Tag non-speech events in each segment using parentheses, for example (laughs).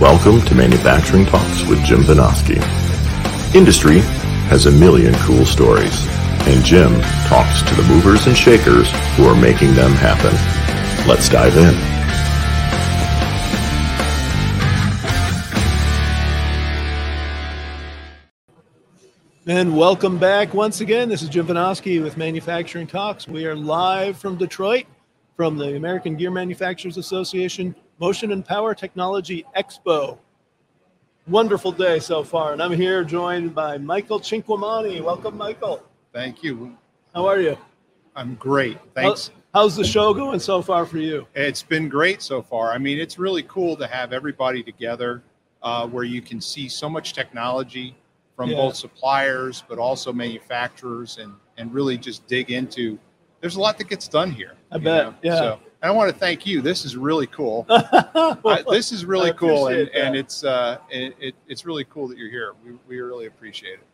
Welcome to Manufacturing Talks with Jim Vinoski. Industry has a million cool stories, and Jim talks to the movers and shakers who are making them happen. Let's dive in. And welcome back once again. This is Jim Vinoski with Manufacturing Talks. We are live from Detroit from the American Gear Manufacturers Association Motion and Power Technology Expo. Wonderful day so far, and I'm here joined by Michael Cinquemani. Welcome, Michael. Thank you. How are you? I'm great. Thanks. How, how's the show going so far for you? It's been great so far. I mean, it's really cool to have everybody together uh, where you can see so much technology from Yeah. both suppliers, but also manufacturers, and and really just dig into. There's a lot that gets done here. I bet, know? yeah. So I want to thank you. This is really cool. (laughs) I, this is really cool, and, and it's uh, it, it, it's really cool that you're here. We, we really appreciate it.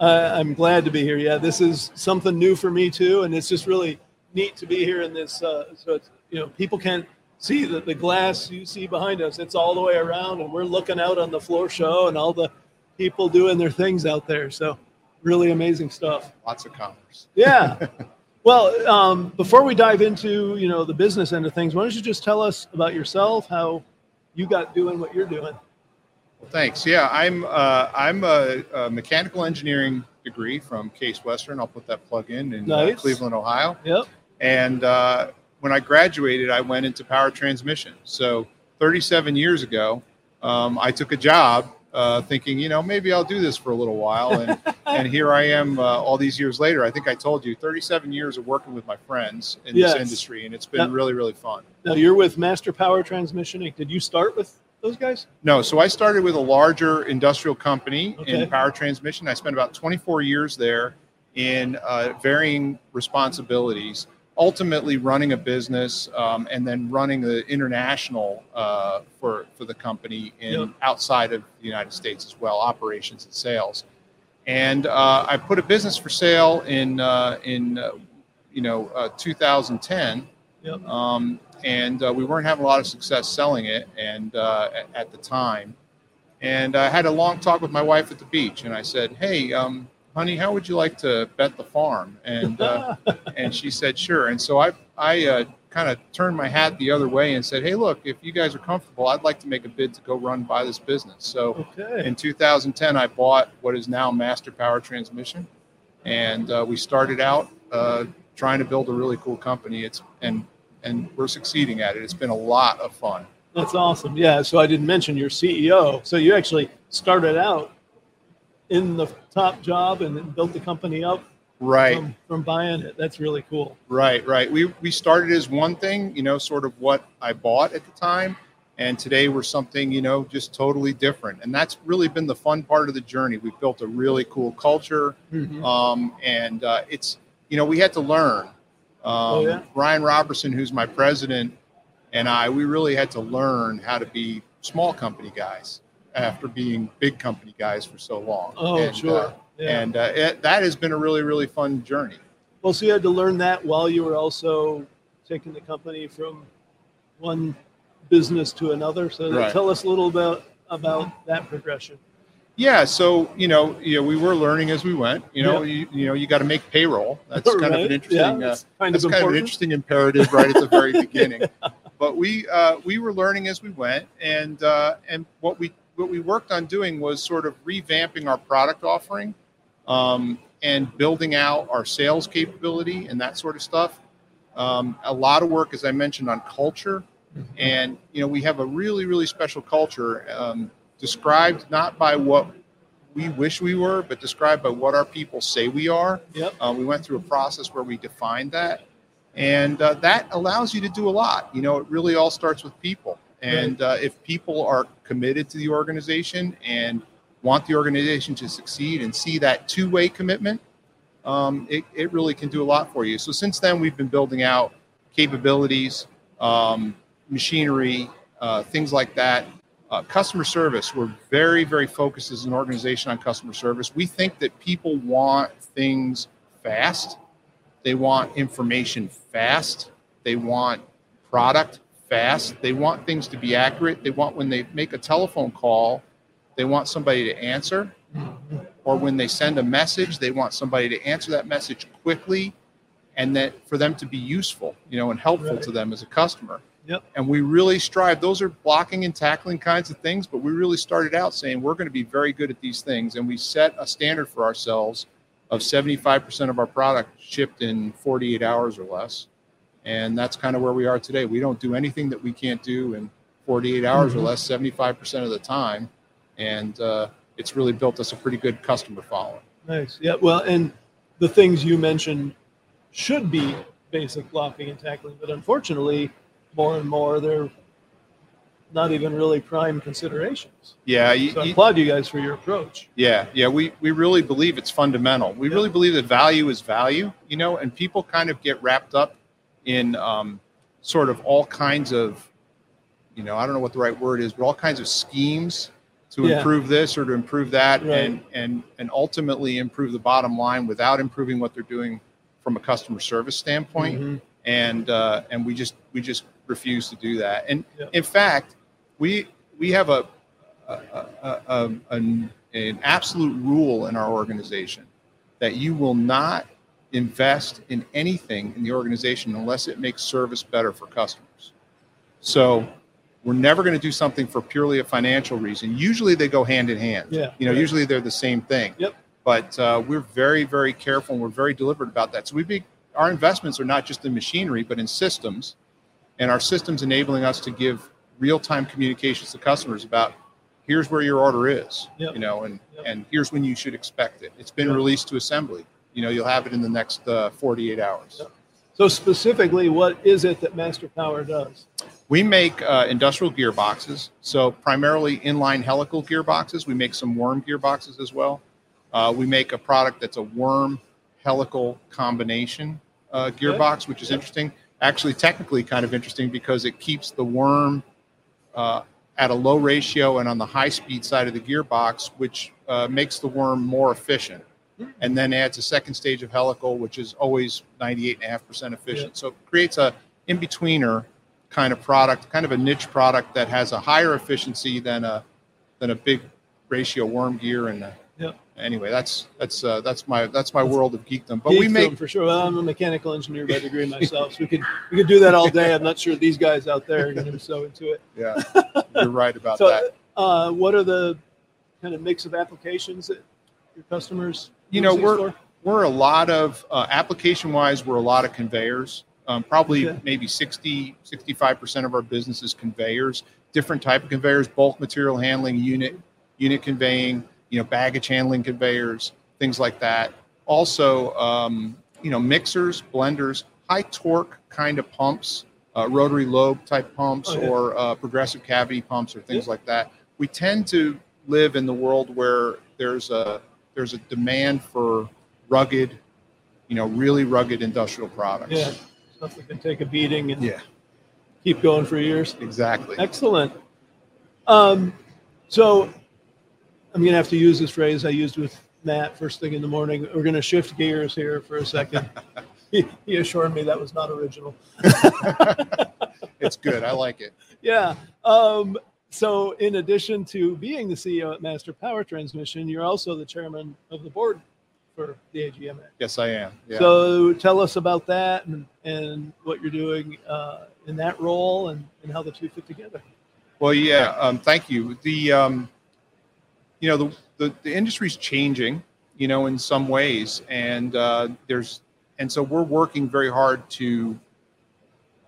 Uh, I'm glad to be here. Yeah, this is something new for me too, and it's just really neat to be here in this. Uh, so it's you know people can't see the, the glass you see behind us. It's all the way around, and we're looking out on the floor show and all the people doing their things out there. So really amazing stuff. Lots of commerce. Yeah. (laughs) well, um, before we dive into you know the business end of things, why don't you just tell us about yourself, how you got doing what you're doing? Thanks. Yeah, I'm uh, I'm a, a mechanical engineering degree from Case Western. I'll put that plug in in uh, Cleveland, Ohio. Yep. And uh, when I graduated, I went into power transmission. So 37 years ago, um, I took a job uh, thinking, you know, maybe I'll do this for a little while. And, (laughs) and here I am uh, all these years later. I think I told you 37 years of working with my friends in Yes. this industry, and it's been Yep. really, really fun. Now you're with Master Power Transmission. Inc. Did you start with those guys? No, so I started with a larger industrial company Okay. in power transmission. I spent about 24 years there in uh, varying responsibilities, ultimately running a business um, and then running the international uh, for, for the company in Yep. outside of the United States as well, operations and sales. And uh, I put a business for sale in, uh, in uh, you know, uh, 2010 Yep. um, and uh, we weren't having a lot of success selling it and uh, at, at the time and i had a long talk with my wife at the beach and i said hey um, honey how would you like to bet the farm and uh, (laughs) and she said sure and so i i uh, kind of turned my hat the other way and said hey look if you guys are comfortable i'd like to make a bid to go run by this business so okay. in 2010 i bought what is now master power transmission and uh, we started out uh, trying to build a really cool company it's and and we're succeeding at it it's been a lot of fun That's awesome. Yeah. So I didn't mention your CEO. So you actually started out in the top job and built the company up right from, from buying it. That's really cool. right right we we started as one thing you know sort of what i bought at the time and today we're something you know just totally different and that's really been the fun part of the journey we've built a really cool culture Mhm. um, and uh, it's you know we had to learn. Um, Oh, yeah? Ryan Robertson, who's my president, and I, we really had to learn how to be small company guys after being big company guys for so long. Oh, and, sure. uh, yeah. And uh, it, that has been a really, really fun journey. well, so you had to learn that while you were also taking the company from one business to another. So Right. tell us a little bit about that progression. Yeah, so you know, you know, we were learning as we went. You know, you, you know, you got to make payroll. That's kind of an interesting. yeah, uh, that's kind that's of kind of an interesting imperative right at the very (laughs) beginning. But we uh, we were learning as we went, and uh, and what we what we worked on doing was sort of revamping our product offering, um, and building out our sales capability and that sort of stuff. Um, a lot of work, as I mentioned, on culture, and you know we have a really really special culture um, described not by what we wish we were, but described by what our people say we are. Yep. Uh, we went through a process where we defined that, and uh, that allows you to do a lot. You know, it really all starts with people, and uh, if people are committed to the organization and want the organization to succeed and see that two-way commitment, um, it, it really can do a lot for you. So since then, we've been building out capabilities, um, machinery, uh, things like that. Uh, customer service, we're very, very focused as an organization on customer service. We think that people want things fast, they want information fast, they want product fast. They want things to be accurate. They want when they make a telephone call, they want somebody to answer. Or when they send a message, they want somebody to answer that message quickly and that for them to be useful, you know, and helpful Right. to them as a customer. Yep. And we really strive, those are blocking and tackling kinds of things, but we really started out saying we're going to be very good at these things. And we set a standard for ourselves of 75% of our product shipped in 48 hours or less. And that's kind of where we are today. We don't do anything that we can't do in 48 hours Mhm. or less, 75% of the time. And uh, it's really built us a pretty good customer following. Nice. Yeah. Well, and the things you mentioned should be basic blocking and tackling, but unfortunately, more and more they're not even really prime considerations. Yeah, you, So I you- applaud you guys for your approach. Yeah, yeah, we, we really believe it's fundamental. We Yeah. really believe that value is value, you know, and people kind of get wrapped up in um, sort of all kinds of, you know, I don't know what the right word is, but all kinds of schemes to Yeah. improve this or to improve that, Right. and and and ultimately improve the bottom line without improving what they're doing from a customer service standpoint Mhm. and uh, and we just we just refuse to do that. And Yeah. in fact, we we have a, a, a, a an, an absolute rule in our organization that you will not invest in anything in the organization unless it makes service better for customers. So we're never going to do something for purely a financial reason. Usually they go hand in hand. Yeah, You know, right. usually they're the same thing. Yep. But uh, we're very, very careful and we're very deliberate about that. So we be, our investments are not just in machinery, but in systems. And our systems enabling us to give real-time communications to customers about here's where your order is, Yep. you know, and, Yep. and here's when you should expect it. It's been released to assembly. You know, you'll have it in the next uh, 48 hours. So specifically, what is it that Master Power does? We make uh, industrial gearboxes, so primarily inline helical gearboxes. We make some worm gearboxes as well. Uh, we make a product that's a worm helical combination uh, gearbox, which is interesting. Actually, technically, kind of interesting because it keeps the worm uh, at a low ratio and on the high speed side of the gearbox, which uh, makes the worm more efficient. And then adds a second stage of helical, which is always 98.5% efficient. So it creates a in betweener kind of product, kind of a niche product that has a higher efficiency than a than a big ratio worm gear. And uh, Yep. anyway, that's that's uh, that's my that's my world of geekdom. But we Geekdom, make for sure. Well, I'm a mechanical engineer by degree myself, so we could we could do that all day. I'm not sure these guys out there are going to be so into it. yeah, you're right about (laughs) So, that. uh, what are the kind of mix of applications that your customers? You know, we're for? we're a lot of uh, application wise we're a lot of conveyors um, probably Okay. maybe 60 65% of our business is conveyors different type of conveyors bulk material handling unit unit conveying you know baggage handling conveyors things like that also um, you know mixers blenders high torque kind of pumps uh, rotary lobe type pumps Oh, yeah. or uh, progressive cavity pumps or things Yeah. like that we tend to live in the world where there's a there's a demand for rugged, you know, really rugged industrial products. yeah, stuff that can take a beating and Yeah, keep going for years. exactly. Excellent. Um, so I'm going to have to use this phrase I used with Matt first thing in the morning. We're going to shift gears here for a second. (laughs) he, he assured me that was not original. (laughs) It's good. I like it. (laughs) Yeah. Um, so, in addition to being the CEO at Master Power Transmission, you're also the chairman of the board for the AGMA. Yes, I am. Yeah. So, tell us about that and, and what you're doing uh, in that role and, and how the two fit together. Well, yeah. Um, thank you. The um, you know the, the the industry's changing, you know, in some ways, and uh, there's and so we're working very hard to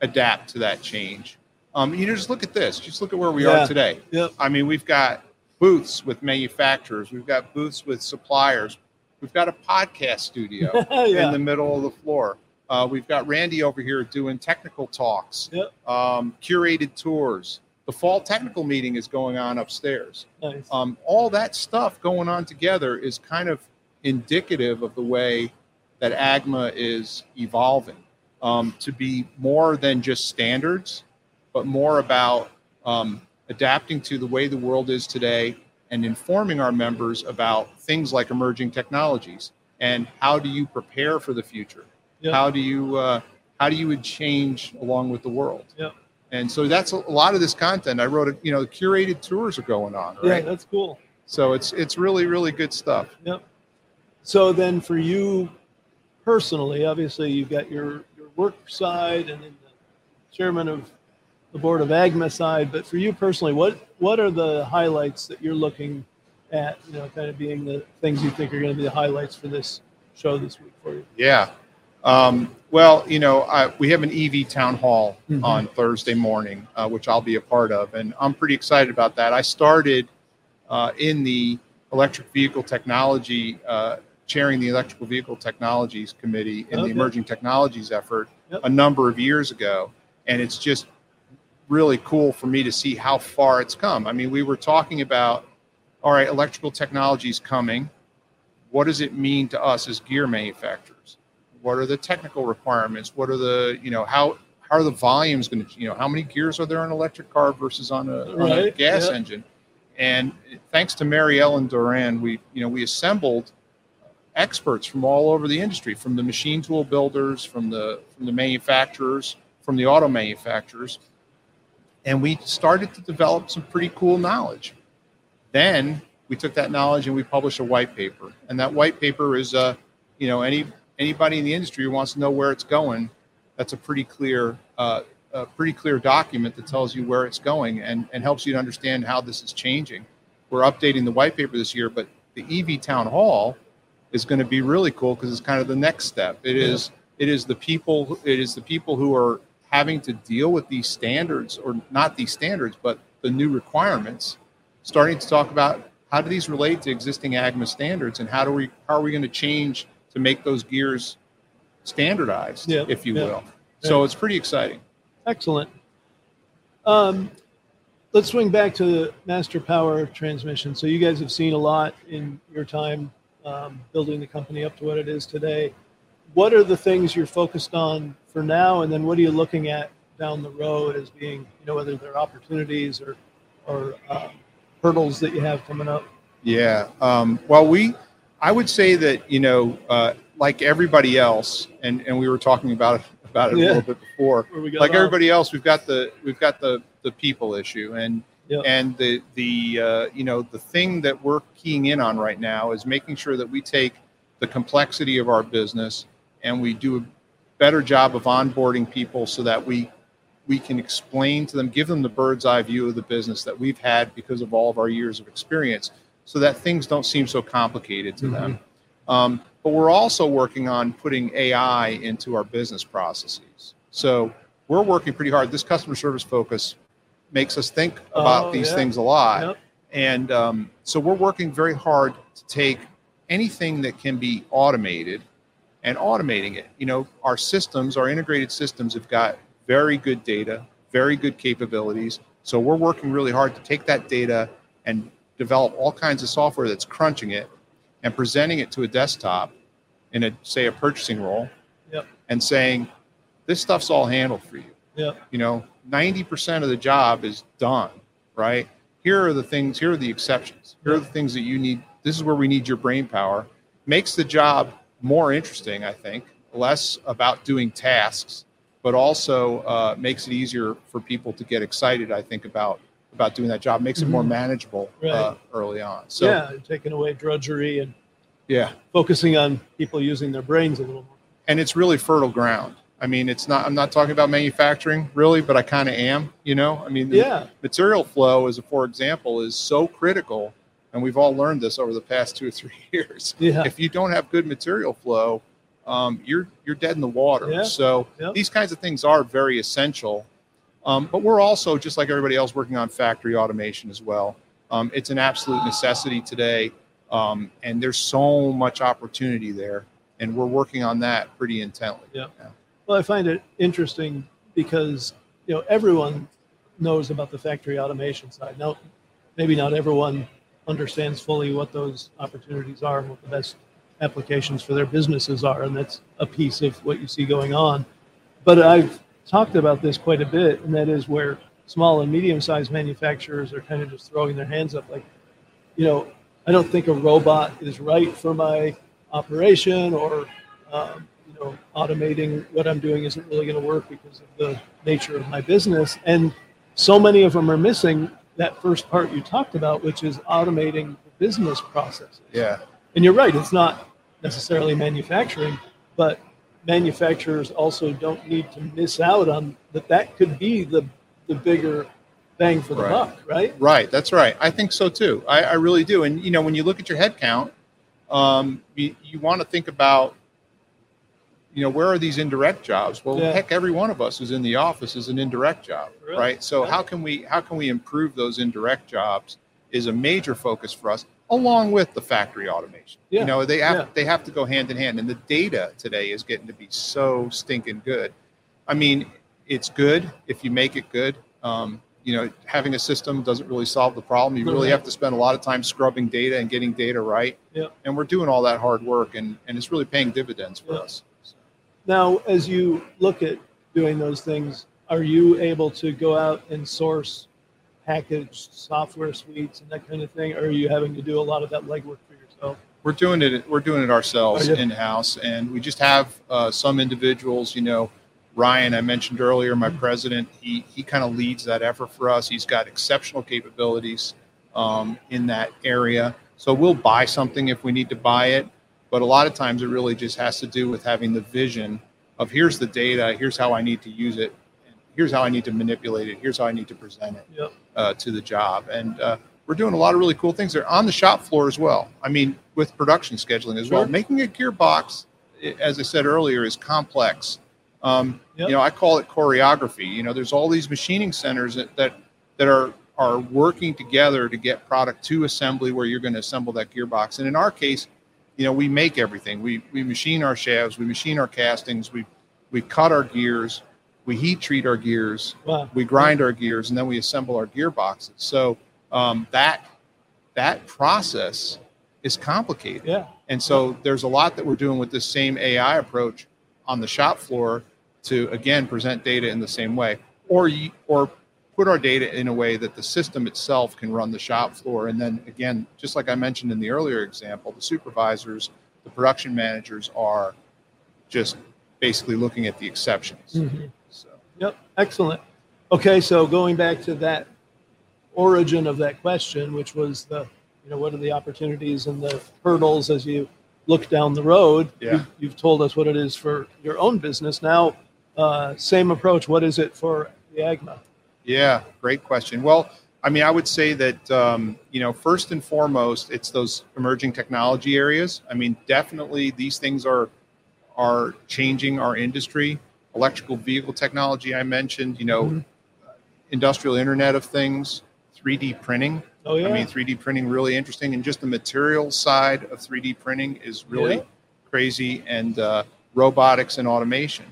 adapt to that change. Um, you know, just look at this. Just look at where we Yeah. are today. Yep. I mean, we've got booths with manufacturers. We've got booths with suppliers. We've got a podcast studio (laughs) in the middle of the floor. Uh, we've got Randy over here doing technical talks, Yep. um, curated tours. The fall technical meeting is going on upstairs. Nice. Um, all that stuff going on together is kind of indicative of the way that AGMA is evolving um, to be more than just standards, but more about um, adapting to the way the world is today and informing our members about things like emerging technologies and how do you prepare for the future? Yep. How do you uh, how do you change along with the world? Yep. And so that's a lot of this content. I wrote it, you know, curated tours are going on, Yeah, right? that's cool. So it's it's really really good stuff. Yep. So then for you personally, obviously you've got your, your work side and then the chairman of the board of AGMA side, but for you personally, what what are the highlights that you're looking at, you know, kind of being the things you think are going to be the highlights for this show this week for you? Yeah. Um, well, you know, I, we have an EV town hall Mhm. on Thursday morning, uh, which I'll be a part of, and I'm pretty excited about that. I started uh, in the electric vehicle technology, uh, chairing the electrical vehicle technologies committee in Okay. the emerging technologies effort Yep. a number of years ago, and it's just really cool for me to see how far it's come. I mean, we were talking about, all right, electrical technology is coming. What does it mean to us as gear manufacturers? What are the technical requirements? What are the, you know, how how are the volumes going to, you know, how many gears are there on an electric car versus on a, on a gas yeah. engine? And thanks to Mary Ellen Duran, we, you know, we assembled experts from all over the industry, from the machine tool builders, from the from the manufacturers, from the auto manufacturers, and we started to develop some pretty cool knowledge. Then we took that knowledge and we published a white paper, and that white paper is, uh, you know, any anybody in the industry who wants to know where it's going, that's a pretty clear, uh, a pretty clear document that tells you where it's going and, and helps you to understand how this is changing. We're updating the white paper this year, but the EV town hall is going to be really cool because it's kind of the next step. It is it is the people it is the people who are having to deal with these standards or not these standards, but the new requirements, starting to talk about how do these relate to existing AGMA standards and how do we how are we going to change to make those gears standardized, Yeah, if you yeah, will. So it's pretty exciting. Excellent. Um, let's swing back to the master power transmission. So you guys have seen a lot in your time um, building the company up to what it is today. What are the things you're focused on for now, and then what are you looking at down the road as being, you know, whether they're opportunities or or um, hurdles that you have coming up? Yeah. Um, well, we, I would say that you know, uh, like everybody else, and and we were talking about it, about it Yeah. a little bit before. Where we got Like off? everybody else, we've got the we've got the the people issue, and Yeah. and the the uh, you know the thing that we're keying in on right now is making sure that we take the complexity of our business and we do a better job of onboarding people so that we we can explain to them, give them the bird's eye view of the business that we've had because of all of our years of experience, so that things don't seem so complicated to them. Um, but we're also working on putting AI into our business processes. So we're working pretty hard. This customer service focus makes us think about Oh, these yeah. things a lot. Yep. And um, so we're working very hard to take anything that can be automated and automating it. You know, our systems, our integrated systems have got very good data, very good capabilities. So we're working really hard to take that data and develop all kinds of software that's crunching it and presenting it to a desktop in a say a purchasing role Yep. and saying this stuff's all handled for you Yep. you know 90% of the job is done right here are the things here are the exceptions here are the things that you need this is where we need your brain power makes the job more interesting i think less about doing tasks but also uh, makes it easier for people to get excited i think about about doing that job makes it more Mhm. manageable Right. uh, early on so yeah, taking away drudgery and yeah focusing on people using their brains a little more. and it's really fertile ground i mean it's not i'm not talking about manufacturing really but i kind of am you know i mean Yeah. material flow as a for example is so critical and we've all learned this over the past two or three (laughs) years Yeah. if you don't have good material flow um, you're you're dead in the water Yeah. so Yep. these kinds of things are very essential um, but we're also just like everybody else working on factory automation as well um, it's an absolute necessity today um, and there's so much opportunity there and we're working on that pretty intently Yeah. Well, I find it interesting because you know everyone knows about the factory automation side. Now, maybe not everyone understands fully what those opportunities are and what the best applications for their businesses are, and that's a piece of what you see going on. But I've talked about this quite a bit, and that is where small and medium-sized manufacturers are kind of just throwing their hands up, like, you know, I don't think a robot is right for my operation, or um, you know, automating what I'm doing isn't really going to work because of the nature of my business. And so many of them are missing that first part you talked about, which is automating business processes. Yeah. And you're right, it's not necessarily manufacturing, but manufacturers also don't need to miss out on that. That could be the, the bigger bang for the Right. buck, right? Right, that's right. I think so too. I, I really do. And you know, when you look at your headcount, um, you, you want to think about, you know, where are these indirect jobs? Well, Yeah. heck, every one of us who's in the office is an indirect job, Really? right? So Yeah. how can we how can we improve those indirect jobs? Is a major focus for us, along with the factory automation. Yeah. You know, they have they have to go hand in hand, and the data today is getting to be so stinking good. I mean, it's good if you make it good. Um, you know, having a system doesn't really solve the problem. You really have to spend a lot of time scrubbing data and getting data right. Yeah. And we're doing all that hard work, and and it's really paying dividends for us. Now, as you look at doing those things, are you able to go out and source packaged software suites and that kind of thing? Or are you having to do a lot of that legwork for yourself? We're doing it. We're doing it ourselves in house, and we just have uh, some individuals. You know, Ryan, I mentioned earlier, my Mhm. president. He he kind of leads that effort for us. He's got exceptional capabilities um, in that area. So we'll buy something if we need to buy it, but a lot of times it really just has to do with having the vision of here's the data, here's how I need to use it, and here's how I need to manipulate it, here's how I need to present it Yep. uh, to the job. And uh, we're doing a lot of really cool things there on the shop floor as well. I mean, with production scheduling as well. Making a gearbox, as I said earlier, is complex. Um, Yep. You know, I call it choreography. You know, there's all these machining centers that that, that are are working together to get product to assembly where you're going to assemble that gearbox. And in our case, you know, we make everything. We we machine our shafts, we machine our castings, we we cut our gears, we heat treat our gears, Wow. we grind our gears and then we assemble our gearboxes. So um, that that process is complicated, Yeah. and so there's a lot that we're doing with this same AI approach on the shop floor to again present data in the same way, or or put our data in a way that the system itself can run the shop floor, and then again, just like I mentioned in the earlier example, the supervisors, the production managers are just basically looking at the exceptions. Mhm. So. Yep. Excellent. Okay. So going back to that origin of that question, which was the, you know, what are the opportunities and the hurdles as you look down the road? Yeah. You've, you've told us what it is for your own business. Now, uh, same approach. What is it for the AGMA? Yeah, great question. Well, I mean, I would say that um, you know, first and foremost, it's those emerging technology areas. I mean, definitely these things are are changing our industry. Electrical vehicle technology, I mentioned. You know, Mhm. industrial Internet of Things, 3D printing. Oh yeah. I mean, 3D printing really interesting, and just the material side of 3D printing is really Yeah. crazy, and uh, robotics and automation.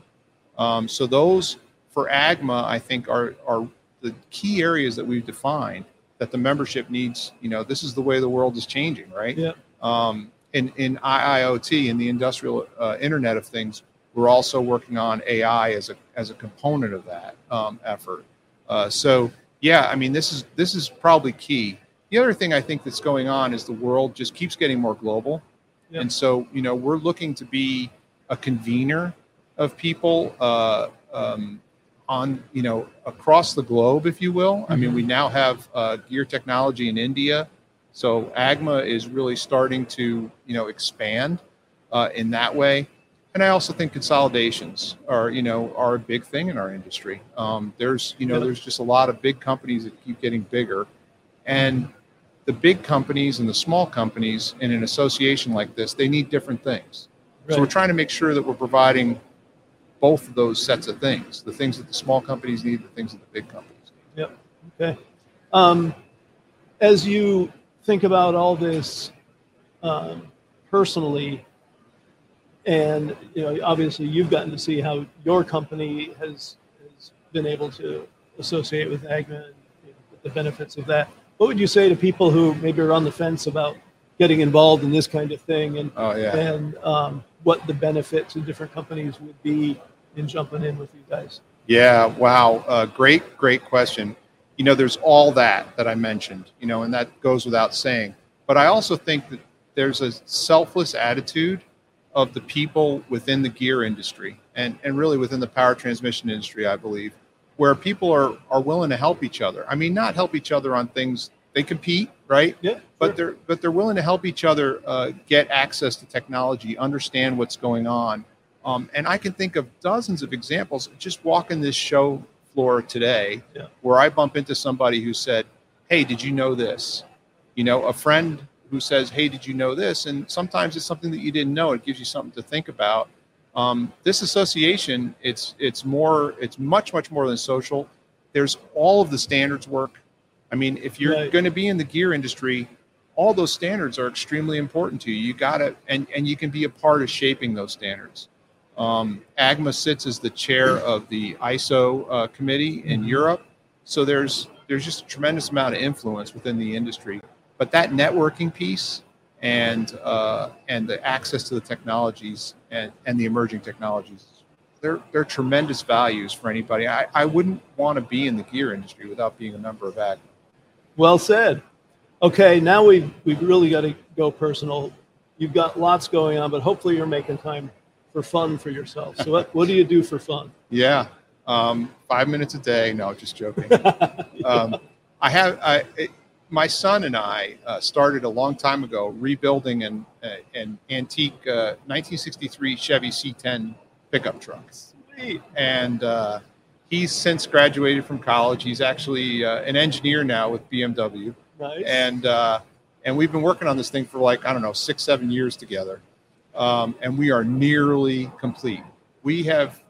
Um, so those for AGMA, I think are are the key areas that we've defined that the membership needs. You know, this is the way the world is changing, right? Yeah. Um, in in IIoT, in the industrial uh, Internet of Things, we're also working on AI as a as a component of that um, effort. Uh, so yeah, I mean, this is this is probably key. The other thing I think that's going on is the world just keeps getting more global, Yeah. and so you know we're looking to be a convener of people uh, um, on you know across the globe, if you will. I mean, we now have uh, gear technology in India, so AGMA is really starting to you know expand uh, in that way. And I also think consolidations are you know are a big thing in our industry. Um, there's you know there's just a lot of big companies that keep getting bigger, and the big companies and the small companies in an association like this they need different things. So we're trying to make sure that we're providing both of those sets of things: the things that the small companies need, the things that the big companies need. Okay. Um, as you think about all this um, personally, and you know, obviously you've gotten to see how your company has, has been able to associate with AGMA and you know, the benefits of that. What would you say to people who maybe are on the fence about getting involved in this kind of thing and Oh yeah. and um, what the benefits to different companies would be in jumping in with you guys? Yeah, wow. Uh, great, great question. You know, there's all that that I mentioned, you know, and that goes without saying. But I also think that there's a selfless attitude of the people within the gear industry and, and really within the power transmission industry, I believe, where people are, are willing to help each other. I mean, not help each other on things they compete, right? Yeah. But sure. they're but they're willing to help each other uh, get access to technology, understand what's going on, um, and I can think of dozens of examples. Just walking this show floor today, Yeah. where I bump into somebody who said, "Hey, did you know this?" You know, a friend who says, "Hey, did you know this?" And sometimes it's something that you didn't know. It gives you something to think about. Um, this association, it's it's more, it's much much more than social. There's all of the standards work. I mean, if you're Right. going to be in the gear industry, all those standards are extremely important to you. You got to, and and you can be a part of shaping those standards. Um, AGMA sits as the chair of the ISO uh, committee in Europe, so there's there's just a tremendous amount of influence within the industry. But that networking piece and uh, and the access to the technologies and, and the emerging technologies, they're they're tremendous values for anybody. I, I wouldn't want to be in the gear industry without being a member of AGMA. Well said. Okay, now we've we've really got to go personal. You've got lots going on, but hopefully you're making time for fun for yourself. So what, what do you do for fun? Yeah, um, five minutes a day. No, just joking. (laughs) um, I have I, it, my son and I uh, started a long time ago rebuilding an uh, an antique uh, 1963 Chevy C10 pickup truck, Sweet. and uh, he's since graduated from college. He's actually uh, an engineer now with BMW, Nice. and uh, and we've been working on this thing for like I don't know six seven years together, um, and we are nearly complete. We have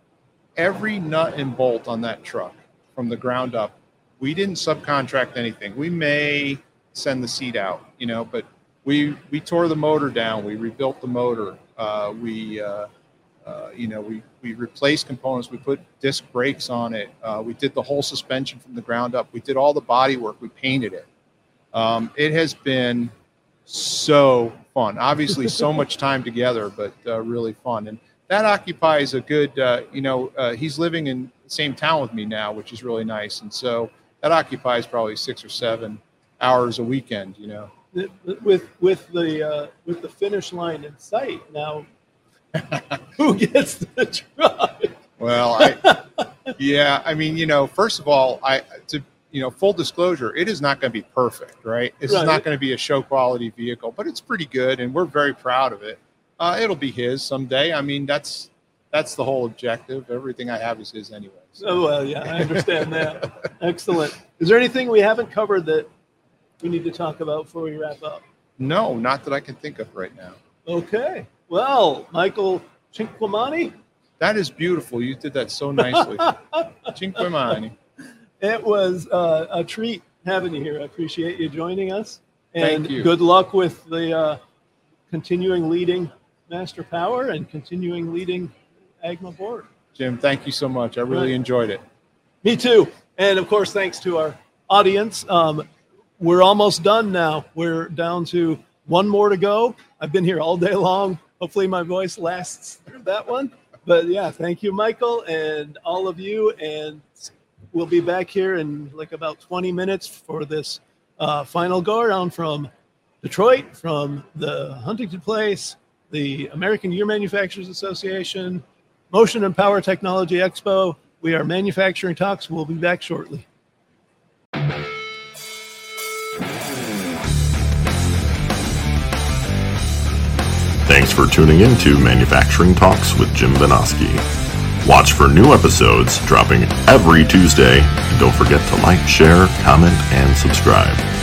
every nut and bolt on that truck from the ground up. We didn't subcontract anything. We may send the seat out, you know, but we we tore the motor down. We rebuilt the motor. Uh, we uh, uh, you know we we replaced components. We put disc brakes on it. Uh, we did the whole suspension from the ground up. We did all the body work. We painted it. Um, it has been so fun. Obviously, so much time together, but uh, really fun. And that occupies a good, uh, you know, uh, he's living in the same town with me now, which is really nice. And so that occupies probably six or seven hours a weekend, you know. with with the uh, with the finish line in sight now (laughs) who gets the truck Well, I, yeah, I mean, you know, first of all, I to you know, full disclosure, it is not going to be perfect, right? It's Right. not going to be a show quality vehicle, but it's pretty good, and we're very proud of it. Uh, it'll be his someday. I mean, that's that's the whole objective. Everything I have is his anyway. so. oh well yeah i understand that (laughs) excellent is there anything we haven't covered that we need to talk about before we wrap up No, not that I can think of right now. okay well michael Cinquemani, That is beautiful. You did that so nicely. (laughs) Cinque Mani. It was uh, a treat having you here i appreciate you joining us and good luck with the uh, continuing leading master power and continuing leading agma board Jim, thank you so much. I really Right. enjoyed it. Me too. And of course, thanks to our audience. Um, we're almost done now. We're down to one more to go. I've been here all day long. Hopefully, my voice lasts through that one. But yeah, thank you, Michael, and all of you. And we'll be back here in like about 20 minutes for this uh, final go around from Detroit, from the Huntington Place, the American Gear Manufacturers Association, Motion and Power Technology Expo. We are manufacturing talks. We'll be back shortly. Thanks for tuning in to Manufacturing Talks with Jim Vinoski. Watch for new episodes dropping every Tuesday, and don't forget to like, share, comment, and subscribe.